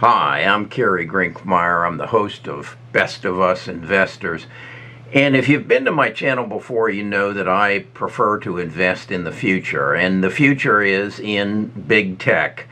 Hi, I'm Kerry Grinkmeyer. I'm the host of Best of Us Investors. And if you've been to my channel before, you know that I prefer to invest in the future. And the future is in big tech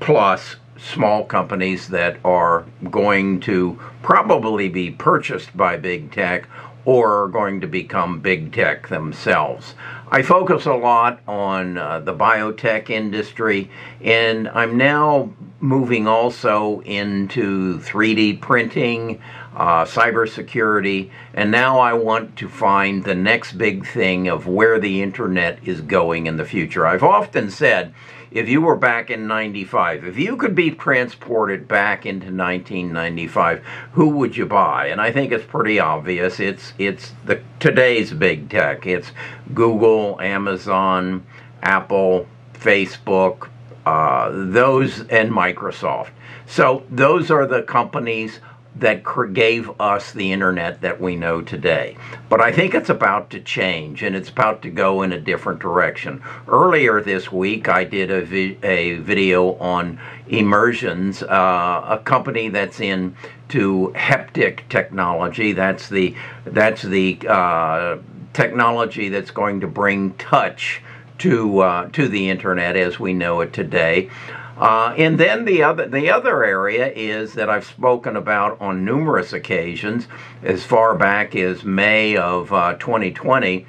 plus small companies that are going to probably be purchased by big tech or are going to become big tech themselves. I focus a lot on uh, the biotech industry, and I'm now moving also into 3D printing, uh, cybersecurity, and now I want to find the next big thing of where the internet is going in the future. I've often said, if you were back in 95, if you could be transported back into 1995, who would you buy? And I think it's pretty obvious. It's it's the today's big tech. It's Google, Amazon, Apple, Facebook, uh, those and Microsoft. So those are the companies that gave us the internet that we know today. But I think it's about to change and it's about to go in a different direction. Earlier this week, I did a, vi a video on Immersions, uh, a company that's in to haptic technology. That's the that's the uh, technology that's going to bring touch to uh, to the internet as we know it today. Uh, and then the other the other area is that I've spoken about on numerous occasions, as far back as May of uh, 2020,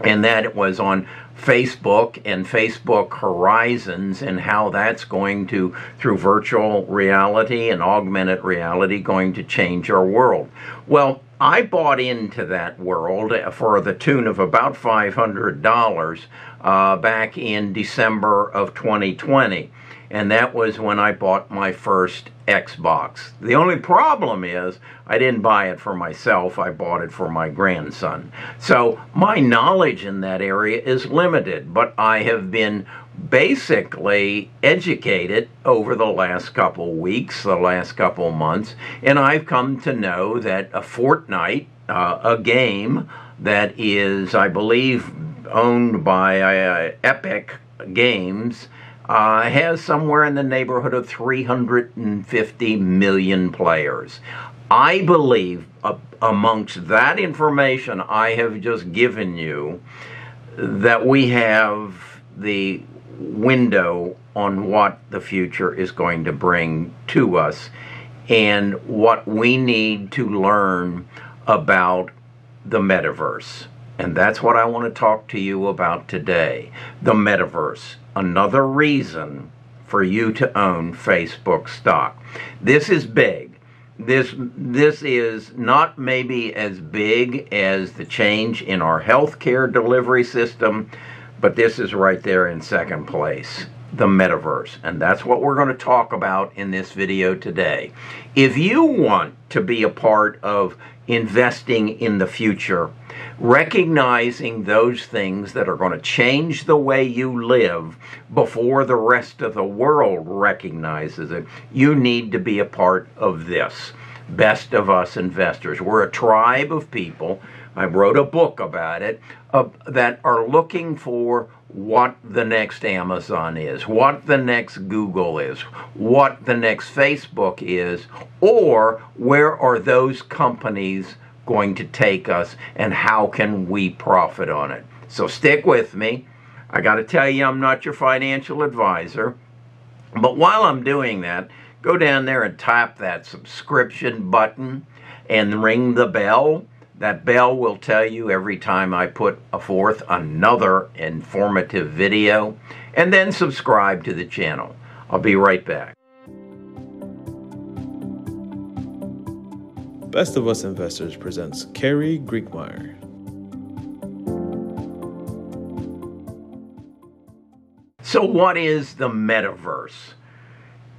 and that it was on Facebook and Facebook Horizons and how that's going to, through virtual reality and augmented reality, going to change our world. Well, I bought into that world for the tune of about $500 uh, back in December of 2020 and that was when I bought my first Xbox. The only problem is I didn't buy it for myself, I bought it for my grandson. So my knowledge in that area is limited, but I have been basically educated over the last couple weeks, the last couple months, and I've come to know that a Fortnite, uh, a game that is, I believe, owned by uh, Epic Games, uh, has somewhere in the neighborhood of 350 million players. I believe uh, amongst that information I have just given you that we have the window on what the future is going to bring to us and what we need to learn about the metaverse. And that's what I want to talk to you about today the metaverse another reason for you to own Facebook stock. This is big. This this is not maybe as big as the change in our healthcare delivery system, but this is right there in second place the metaverse. And that's what we're going to talk about in this video today. If you want to be a part of investing in the future, recognizing those things that are going to change the way you live before the rest of the world recognizes it, you need to be a part of this. Best of Us Investors. We're a tribe of people. I wrote a book about it uh, that are looking for what the next Amazon is, what the next Google is, what the next Facebook is, or where are those companies going to take us and how can we profit on it. So stick with me. I got to tell you, I'm not your financial advisor. But while I'm doing that, go down there and tap that subscription button and ring the bell. That bell will tell you every time I put forth another informative video. And then subscribe to the channel. I'll be right back. Best of Us Investors presents Kerry Grinkmeyer. So, what is the metaverse?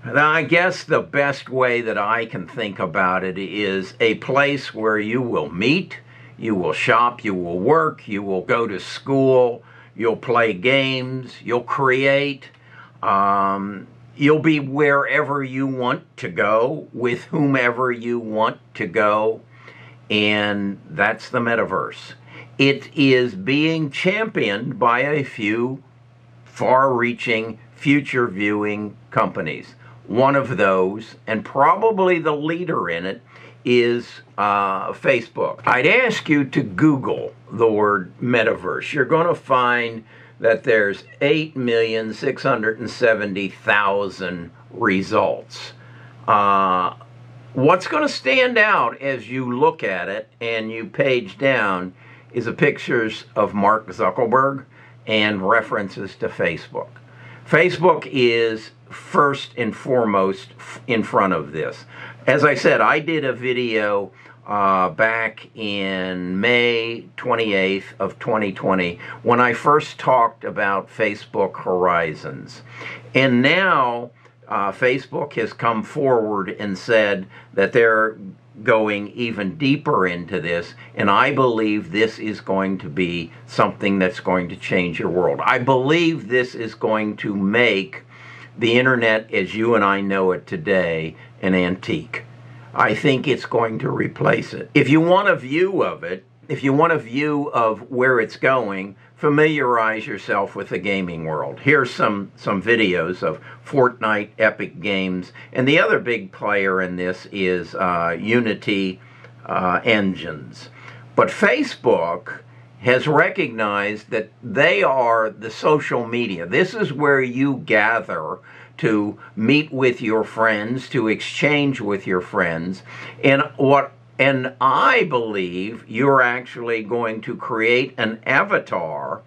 I guess the best way that I can think about it is a place where you will meet, you will shop, you will work, you will go to school, you'll play games, you'll create. Um, You'll be wherever you want to go with whomever you want to go. And that's the metaverse. It is being championed by a few far reaching, future viewing companies. one of those, and probably the leader in it, is uh, Facebook. I'd ask you to Google the word metaverse. You're going to find that there's 8,670,000 results. Uh, what's going to stand out as you look at it and you page down is the pictures of Mark Zuckerberg and references to Facebook. Facebook is first and foremost in front of this. As I said, I did a video uh, back in May 28th of 2020 when I first talked about Facebook Horizons. And now uh, Facebook has come forward and said that they're going even deeper into this, and I believe this is going to be something that's going to change your world. I believe this is going to make the internet as you and I know it today an antique. I think it's going to replace it. If you want a view of it, if you want a view of where it's going, familiarize yourself with the gaming world. Here's some, some videos of Fortnite, Epic Games, and the other big player in this is uh, Unity uh, Engines. But Facebook has recognized that they are the social media. This is where you gather to meet with your friends, to exchange with your friends. And what and I believe you're actually going to create an avatar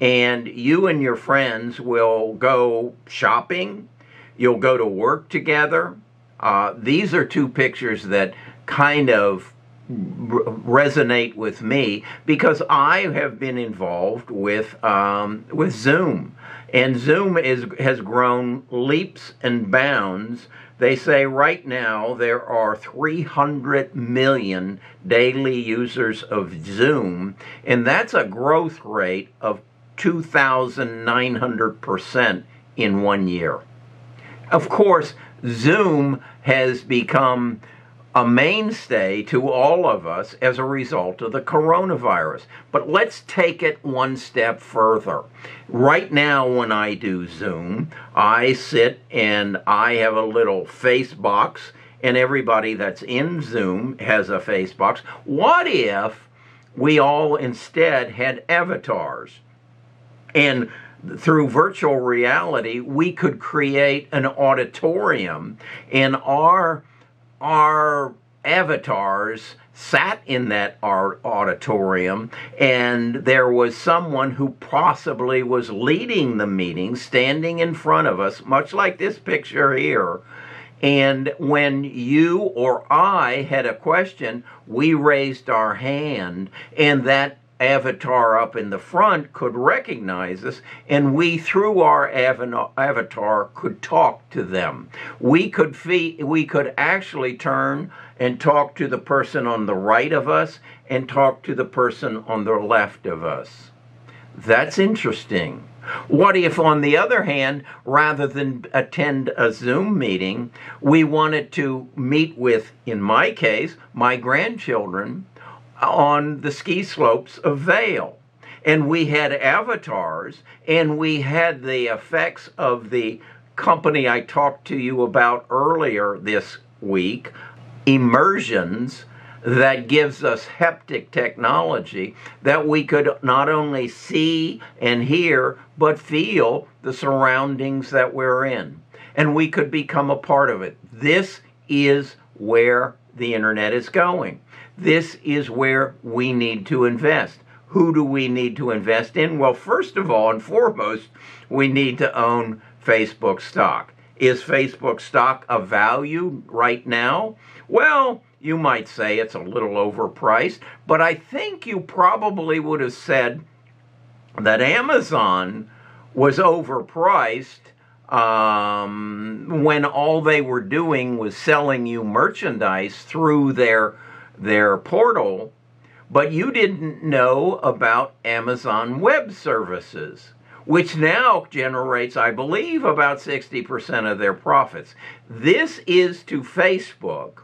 and you and your friends will go shopping, you'll go to work together. Uh, these are two pictures that kind of resonate with me because I have been involved with um, with Zoom, and Zoom is has grown leaps and bounds they say right now there are 300 million daily users of Zoom, and that's a growth rate of 2,900% in one year. Of course, Zoom has become a mainstay to all of us as a result of the coronavirus. But let's take it one step further. Right now, when I do Zoom, I sit and I have a little face box, and everybody that's in Zoom has a face box. What if we all instead had avatars? And through virtual reality, we could create an auditorium, and our our avatars sat in that auditorium and there was someone who possibly was leading the meeting standing in front of us much like this picture here. And when you or I had a question, we raised our hand, and that avatar up in the front could recognize us, and we, through our avatar, could talk to them. We could we could actually turn and talk to the person on the right of us and talk to the person on the left of us. That's interesting. What if, on the other hand, rather than attend a Zoom meeting, we wanted to meet with, in my case, my grandchildren on the ski slopes of Vail. And we had avatars and we had the effects of the company I talked to you about earlier this week, immersions that gives us haptic technology that we could not only see and hear, but feel the surroundings that we're in. And we could become a part of it. This is where the internet is going. This is where we need to invest. Who do we need to invest in? Well, first of all and foremost, we need to own Facebook stock. Is Facebook stock of value right now? Well, you might say it's a little overpriced, but I think you probably would have said that Amazon was overpriced um, when all they were doing was selling you merchandise through their their portal, but you didn't know about Amazon Web Services, which now generates, I believe, about 60% of their profits. This is to Facebook.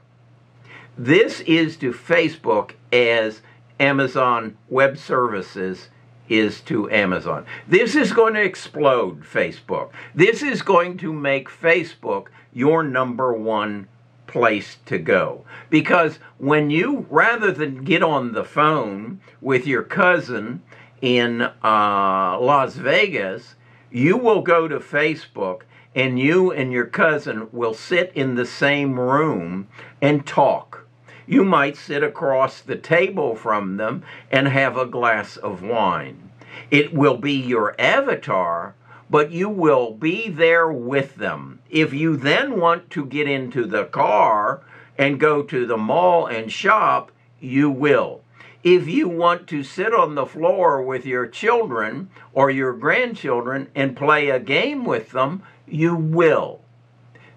This is to Facebook as Amazon Web Services is to Amazon. This is going to explode Facebook. This is going to make Facebook your number one place to go. Because when you, rather than get on the phone with your cousin in uh, Las Vegas, you will go to Facebook and you and your cousin will sit in the same room and talk. You might sit across the table from them and have a glass of wine. It will be your avatar, but you will be there with them. If you then want to get into the car and go to the mall and shop, you will. If you want to sit on the floor with your children or your grandchildren and play a game with them, you will.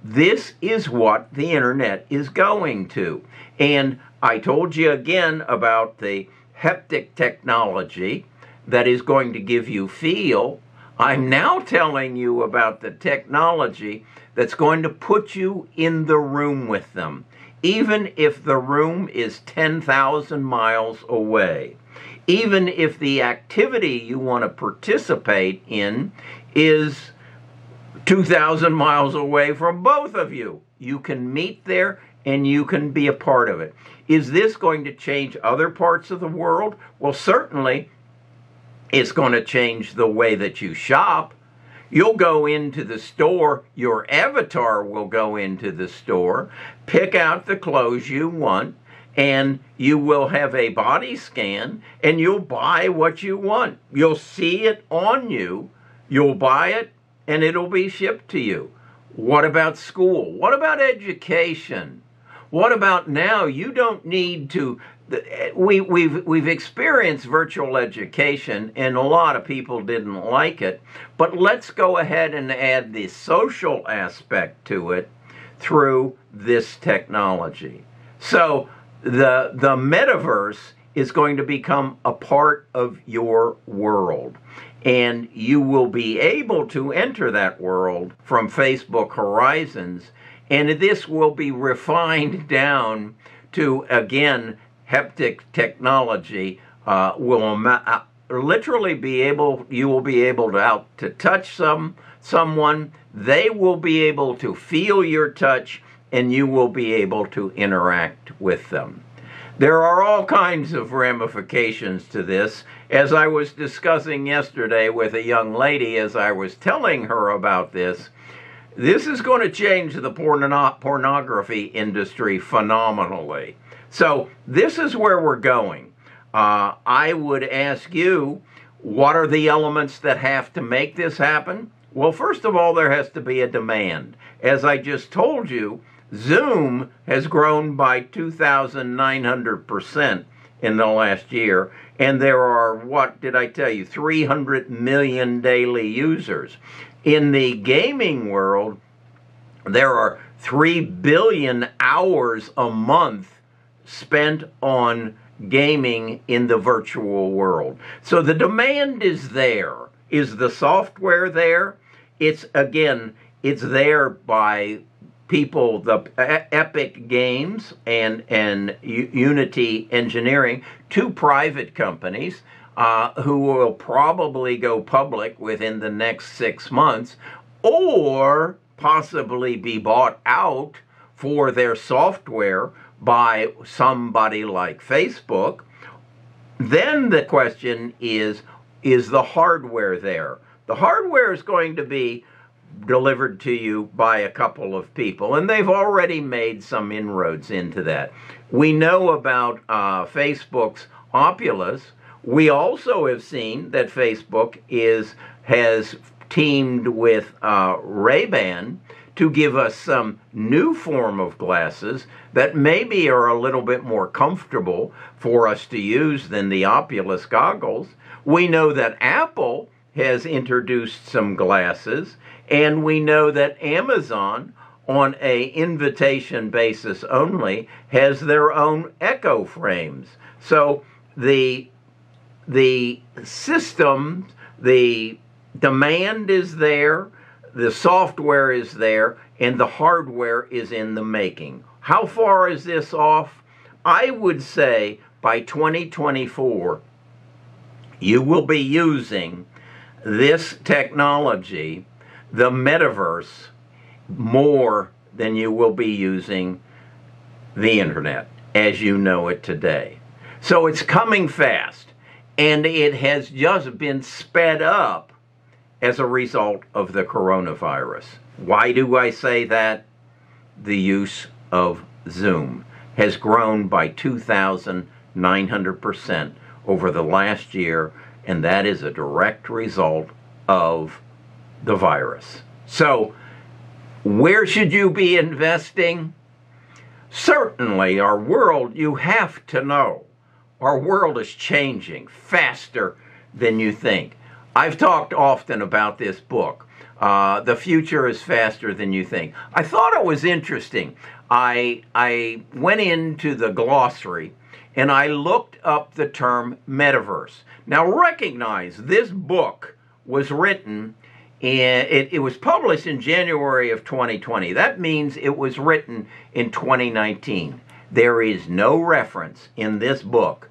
This is what the internet is going to. And I told you again about the haptic technology that is going to give you feel. I'm now telling you about the technology that's going to put you in the room with them, even if the room is 10,000 miles away. Even if the activity you want to participate in is 2,000 miles away from both of you. You can meet there and you can be a part of it. Is this going to change other parts of the world? Well, certainly it's going to change the way that you shop. You'll go into the store, your avatar will go into the store, pick out the clothes you want, and you will have a body scan and you'll buy what you want. You'll see it on you, you'll buy it, and it'll be shipped to you. What about school? What about education? What about now? You don't need to. We, we've, we've experienced virtual education, and a lot of people didn't like it. But let's go ahead and add the social aspect to it through this technology. So the, the metaverse is going to become a part of your world and you will be able to enter that world from Facebook Horizons, and this will be refined down to again haptic technology uh, will uh, literally be able you will be able to out to touch some someone they will be able to feel your touch and you will be able to interact with them there are all kinds of ramifications to this. As I was discussing yesterday with a young lady, as I was telling her about this, this is going to change the porno- pornography industry phenomenally. So, this is where we're going. Uh, I would ask you, what are the elements that have to make this happen? Well, first of all, there has to be a demand. As I just told you, Zoom has grown by 2,900% in the last year. And there are, what did I tell you, 300 million daily users. In the gaming world, there are 3 billion hours a month spent on gaming in the virtual world. So the demand is there. Is the software there? It's again, it's there by people, the Epic Games and and Unity Engineering, two private companies uh, who will probably go public within the next six months, or possibly be bought out for their software by somebody like Facebook. Then the question is is the hardware there? The hardware is going to be delivered to you by a couple of people, and they've already made some inroads into that. We know about uh, Facebook's Oculus. We also have seen that Facebook is has teamed with uh, Ray-Ban to give us some new form of glasses that maybe are a little bit more comfortable for us to use than the Oculus goggles. We know that Apple has introduced some glasses and we know that Amazon, on a invitation basis only, has their own echo frames. So the the system, the demand is there, the software is there, and the hardware is in the making. How far is this off? I would say by 2024, you will be using this technology, the metaverse, more than you will be using the internet as you know it today. So it's coming fast, and it has just been sped up as a result of the coronavirus. Why do I say that? The use of Zoom has grown by 2,900% over the last year, and that is a direct result of the virus. So, where should you be investing? Certainly, our world, you have to know, our world is changing faster than you think. I've talked often about this book. Uh, the future is faster than you think. I thought it was interesting. I I went into the glossary and I looked up the term metaverse. Now recognize this book was written and it, it was published in January of 2020. That means it was written in 2019. There is no reference in this book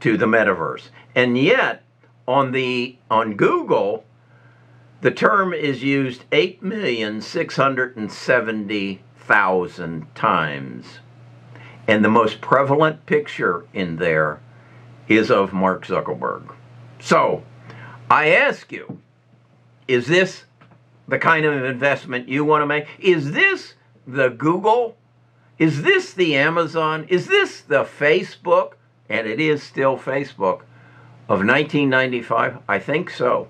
to the metaverse. And yet, on the on Google, the term is used 8,670,000 times. And the most prevalent picture in there is of Mark Zuckerberg. So, I ask you, is this the kind of investment you want to make? Is this the Google? Is this the Amazon? Is this the Facebook? And it is still Facebook of 1995? I think so.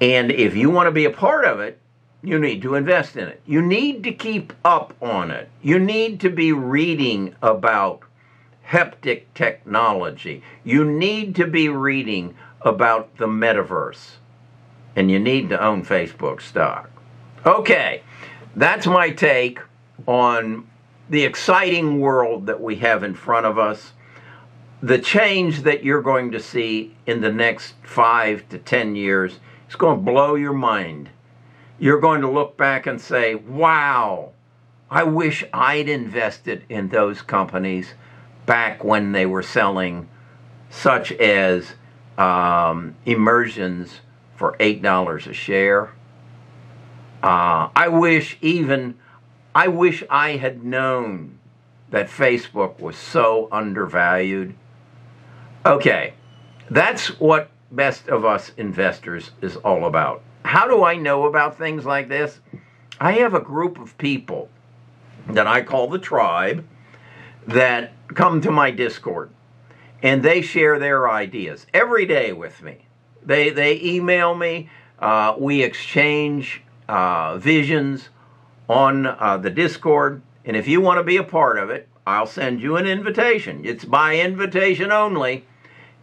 And if you want to be a part of it, you need to invest in it. You need to keep up on it. You need to be reading about haptic technology. You need to be reading about the metaverse and you need to own Facebook stock. Okay, that's my take on the exciting world that we have in front of us. The change that you're going to see in the next five to 10 years is going to blow your mind. You're going to look back and say, wow, I wish I'd invested in those companies back when they were selling, such as um, immersions for $8 a share. Uh, I wish even, I wish I had known that Facebook was so undervalued. Okay, that's what Best of Us Investors is all about. How do I know about things like this? I have a group of people that I call the tribe that come to my Discord and they share their ideas every day with me. They they email me. Uh, we exchange uh, visions on uh, the Discord, and if you want to be a part of it, I'll send you an invitation. It's by invitation only.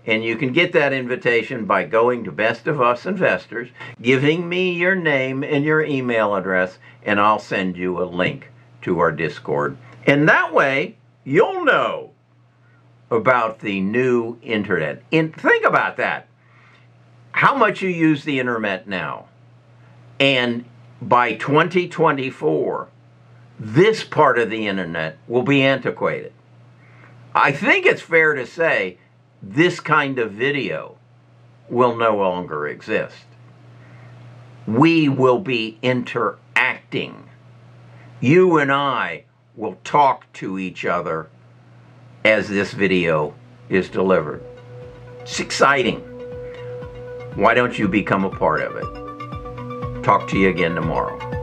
And you can get that invitation by going to Best of Us Investors, giving me your name and your email address, and I'll send you a link to our Discord. And that way, you'll know about the new internet. And think about that how much you use the internet now. And by 2024, this part of the internet will be antiquated. I think it's fair to say this kind of video will no longer exist. We will be interacting. You and I will talk to each other as this video is delivered. It's exciting. Why don't you become a part of it? Talk to you again tomorrow.